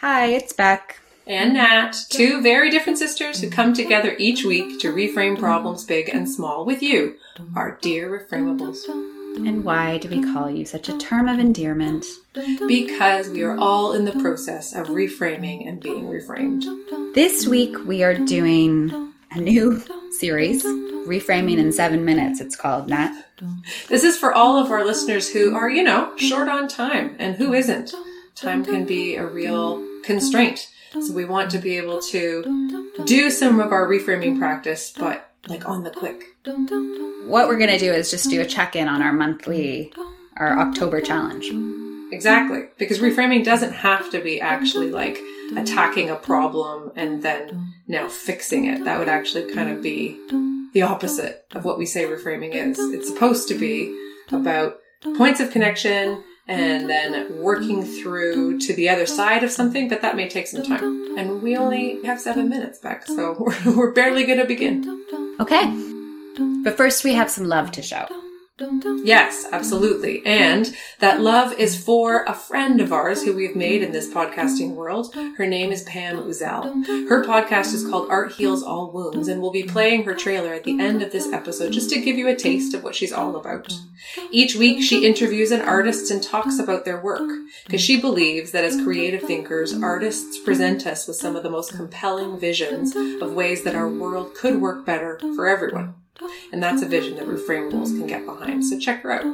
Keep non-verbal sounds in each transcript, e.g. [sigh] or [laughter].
Hi, it's Beck. And Nat, two very different sisters who come together each week to reframe problems big and small with you, our dear reframeables. And why do we call you such a term of endearment? Because we are all in the process of reframing and being reframed. This week we are doing a new series, Reframing in Seven Minutes, it's called, Nat. This is for all of our listeners who are, you know, short on time and who isn't. Time can be a real constraint. Mm-hmm. So we want to be able mm-hmm. to mm-hmm. do some of our reframing practice, but like on the quick. What we're going to do is just do a check in on our monthly, our October challenge. Exactly. Because reframing doesn't have to be actually like attacking a problem and then now fixing it. That would actually kind of be the opposite of what we say reframing is. It's supposed to be about points of connection and then working through to the other side of something, but that may take some time. And we only have seven minutes back, so we're, [laughs] we're barely going to begin. Okay. But first, we have some love to show. Yes, absolutely. And that love is for a friend of ours who we've made in this podcasting world. Her name is Pam Uzzell. Her podcast is called Art Heals All Wounds, and we'll be playing her trailer at the end of this episode just to give you a taste of what she's all about. Each week, she interviews an artist and talks about their work, because she believes that as creative thinkers, artists present us with some of the most compelling visions of ways that our world could work better for everyone. And that's a vision that Reframeables can get behind. So check her out.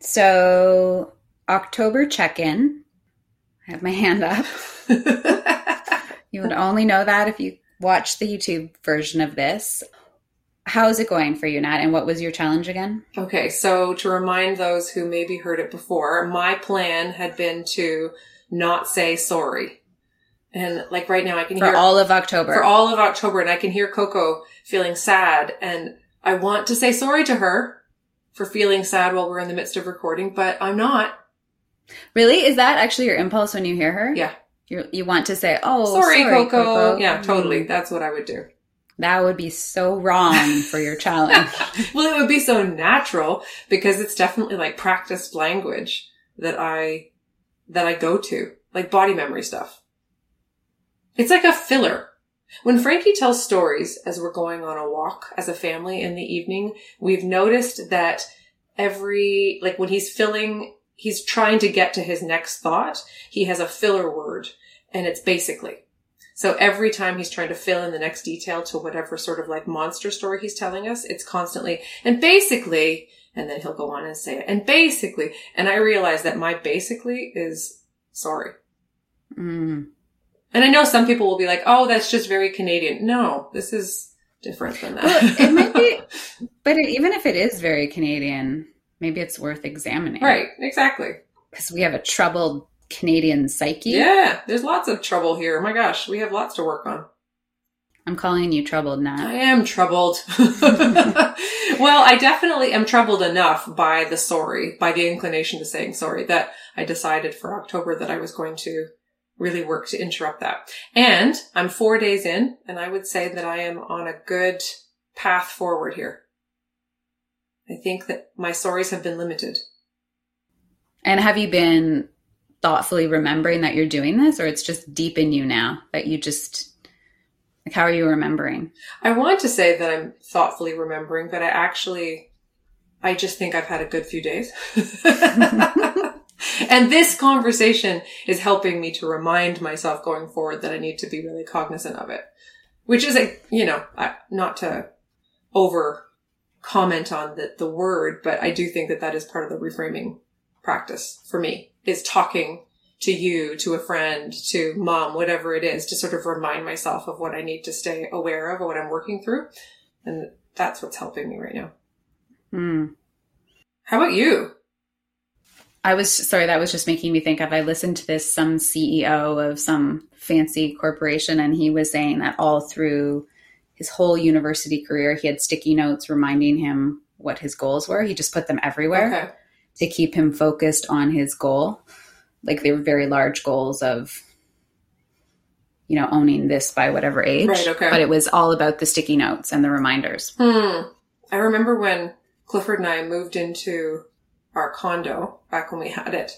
So, October check in. I have my hand up. You would only know that if you watch the YouTube version of this. How's it going for you, Nat? And what was your challenge again? Okay, so to remind those who maybe heard it before, my plan had been to not say sorry. And like right now I can for hear all of October. For all of October and I can hear Coco feeling sad and I want to say sorry to her for feeling sad while we're in the midst of recording, but I'm not. Really? Is that actually your impulse when you hear her? Yeah. You you want to say, "Oh, sorry, sorry Coco. Coco." Yeah, mm-hmm. totally. That's what I would do. That would be so wrong for your challenge. [laughs] well, it would be so natural because it's definitely like practiced language that I that I go to, like body memory stuff. It's like a filler. When Frankie tells stories as we're going on a walk as a family in the evening, we've noticed that every, like when he's filling, he's trying to get to his next thought, he has a filler word and it's basically. So every time he's trying to fill in the next detail to whatever sort of like monster story he's telling us, it's constantly, and basically, and then he'll go on and say it, and basically, and I realize that my basically is sorry. Mm. And I know some people will be like, oh, that's just very Canadian. No, this is different than that. Well, it might be, [laughs] but it, even if it is very Canadian, maybe it's worth examining. right, exactly. Because we have a troubled Canadian psyche. Yeah, there's lots of trouble here. Oh my gosh, we have lots to work on. I'm calling you troubled now. I am troubled. [laughs] well, I definitely am troubled enough by the sorry, by the inclination to saying sorry, that I decided for October that I was going to really work to interrupt that. And I'm four days in, and I would say that I am on a good path forward here. I think that my stories have been limited. And have you been thoughtfully remembering that you're doing this, or it's just deep in you now that you just like how are you remembering? I want to say that I'm thoughtfully remembering, but I actually, I just think I've had a good few days. [laughs] and this conversation is helping me to remind myself going forward that I need to be really cognizant of it, which is a, you know, not to over comment on the, the word, but I do think that that is part of the reframing practice for me is talking to you, to a friend, to mom, whatever it is, to sort of remind myself of what I need to stay aware of or what I'm working through. And that's what's helping me right now. Hmm. How about you? I was sorry, that was just making me think of I listened to this some CEO of some fancy corporation and he was saying that all through his whole university career he had sticky notes reminding him what his goals were. He just put them everywhere. Okay. to keep him focused on his goal. Like they were very large goals of, you know, owning this by whatever age. Right, okay. But it was all about the sticky notes and the reminders. Hmm. I remember when Clifford and I moved into our condo back when we had it.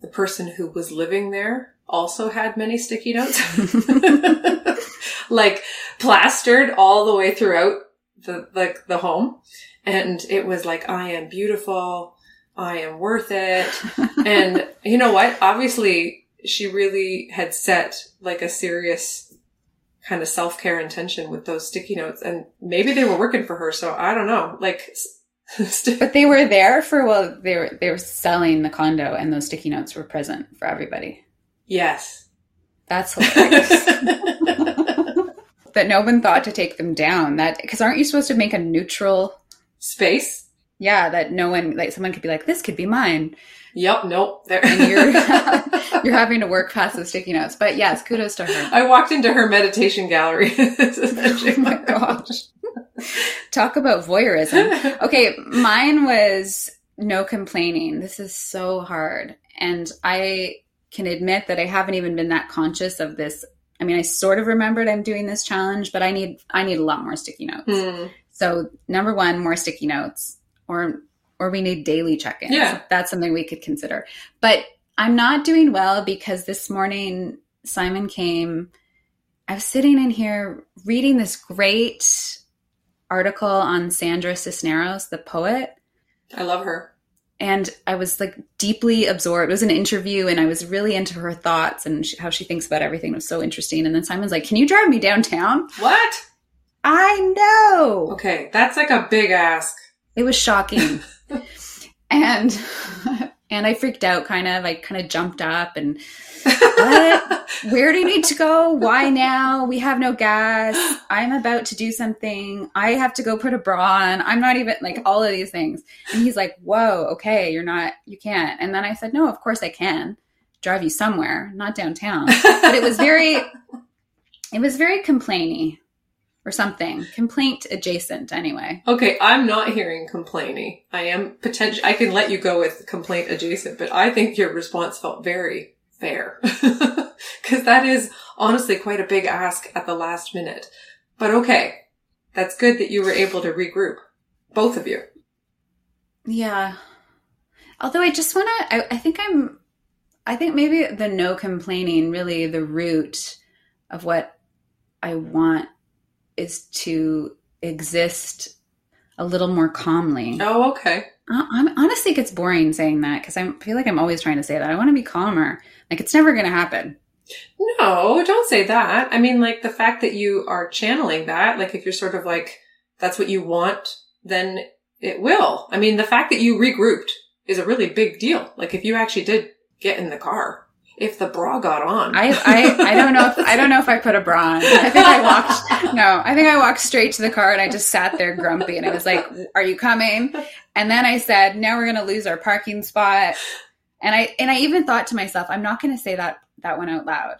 The person who was living there also had many sticky notes, [laughs] like plastered all the way throughout the like the home, and it was like, "I am beautiful, I am worth it," [laughs] and you know what? Obviously, she really had set like a serious kind of self care intention with those sticky notes, and maybe they were working for her. So I don't know, like. [laughs] But they were there for well, they were they were selling the condo, and those sticky notes were present for everybody. Yes. That's [laughs] hilarious. that no one thought to take them down. That because aren't you supposed to make a neutral Space. Yeah, that no one like someone could be like, this could be mine, Yep. Nope. There. and you're [laughs] [laughs] you're having to work past the sticky notes. But yes, kudos to her. I walked into her meditation gallery. Oh my gosh. Talk about voyeurism. Okay, mine was no complaining. This is so hard. And I can admit that I haven't even been that conscious of this. I mean, I sort of remembered I'm doing this challenge, but I need I need a lot more sticky notes. Hmm. So, number 1, more sticky notes or or we need daily check-ins. Yeah. That's something we could consider. But I'm not doing well because this morning Simon came I was sitting in here reading this great article on Sandra Cisneros, the poet, I love her. And I was like deeply absorbed. It was an interview, and I was really into her thoughts and sh- how she thinks about everything. It was so interesting. And then Simon's like, "Can you drive me downtown?" What? I know. Okay, that's like a big ask. It was shocking. [laughs] and [laughs] and I freaked out kind of. I kind of jumped up and [laughs] what? Where do you need to go? Why now? We have no gas. I'm about to do something. I have to go put a bra on. I'm not even like all of these things. And he's like, Whoa, okay, you're not, you can't. And then I said, No, of course I can drive you somewhere, not downtown. But it was very, it was very complainy or something. Complaint adjacent anyway. Okay, I'm not hearing complaining. I am potential. I can let you go with complaint adjacent, but I think your response felt very fair [laughs] because that is honestly quite a big ask at the last minute. But okay, that's good that you were able to regroup, both of you. Yeah. Although I just want to, I, I think I'm, I think maybe the no complaining really the root of what I want is to exist a little more calmly. Oh, okay. Uh, I- honestly, it gets boring saying that because I feel like I'm always trying to say that. I want to be calmer. Like it's never going to happen. No, don't say that. I mean, like the fact that you are channeling that, like if you're sort of like, that's what you want, then it will. I mean, the fact that you regrouped is a really big deal. Like if you actually did get in the car, if the bra got on. I, I, I don't know if I don't know if I put a bra on. I think I walked no, I think I walked straight to the car and I just sat there grumpy and I was like, Are you coming? And then I said, Now we're gonna lose our parking spot. And I and I even thought to myself, I'm not gonna say that that one out loud.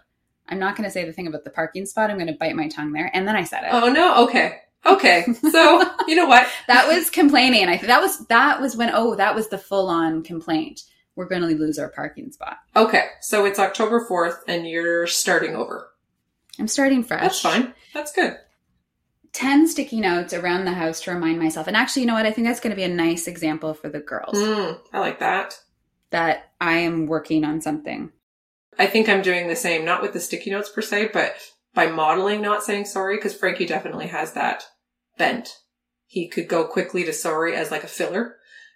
I'm not gonna say the thing about the parking spot. I'm gonna bite my tongue there. And then I said it. Oh no, okay. Okay. So, you know what? [laughs] That was complaining. I that was that was when oh, that was the full on complaint. We're gonna lose our parking spot. Okay. So it's October 4th and you're starting over. I'm starting fresh. That's fine. That's good. 10 sticky notes around the house to remind myself. And actually, you know what? I think that's going to be a nice example for the girls Mm, I like that. that I am working on something. I think I'm doing the same, not with the sticky notes per se, but by modeling not saying sorry, because Frankie definitely has that bent. He could go quickly to sorry as like a filler,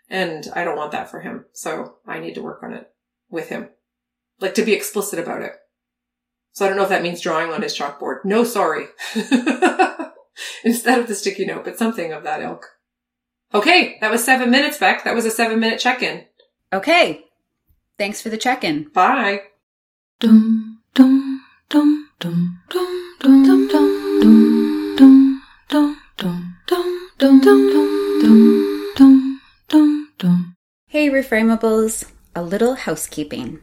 and I don't want that for him. So I need to work on it with him. Like to be explicit about it. So I don't know if that means drawing on his chalkboard. No sorry. Instead of the sticky note, but something of that ilk. Okay, that was seven minutes, Beck. That was a seven minute check-in. Okay. Thanks for the check in. Bye. dum dum dum dum dum dum dum dum dum dum dum dum dum dum dum dum dum Hey, Reframeables, a little housekeeping.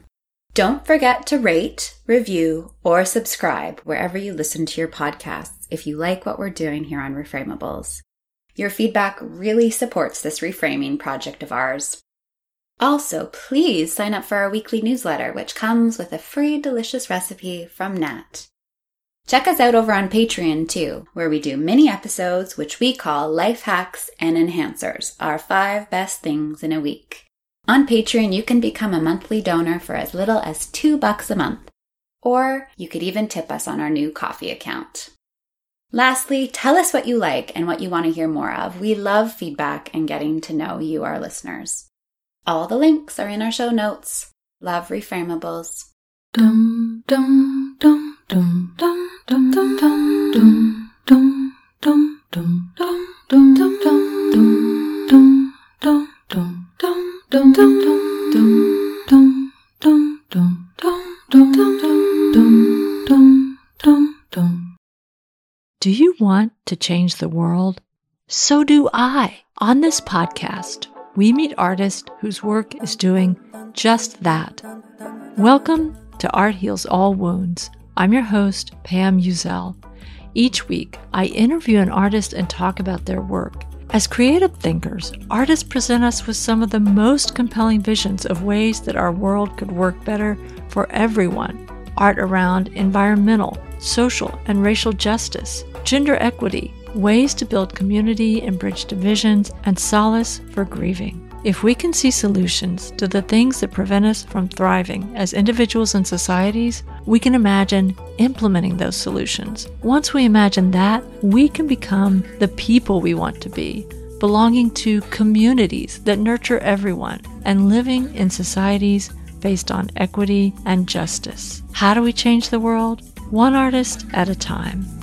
Don't forget to rate, review, or subscribe wherever you listen to your podcasts if you like what we're doing here on Reframeables. Your feedback really supports this reframing project of ours. Also, please sign up for our weekly newsletter, which comes with a free delicious recipe from Nat. Check us out over on Patreon too, where we do mini episodes which we call Life Hacks and Enhancers, our five best things in a week. On Patreon, you can become a monthly donor for as little as two bucks a month, or you could even tip us on our new Ko-fi account. Lastly, tell us what you like and what you want to hear more of. We love feedback and getting to know you, our listeners. All the links are in our show notes. Love Reframeables. Do you want to change the world? So do I. On this podcast, we meet artists whose work is doing just that. Welcome to Art Heals All Wounds. I'm your host, Pam Uzzell. Each week, I interview an artist and talk about their work. As creative thinkers, artists present us with some of the most compelling visions of ways that our world could work better for everyone. Art around environmental, social, and racial justice, gender equity, ways to build community and bridge divisions, and solace for grieving. If we can see solutions to the things that prevent us from thriving as individuals and societies, we can imagine implementing those solutions. Once we imagine that, we can become the people we want to be, belonging to communities that nurture everyone, and living in societies based on equity and justice. How do we change the world? One artist at a time.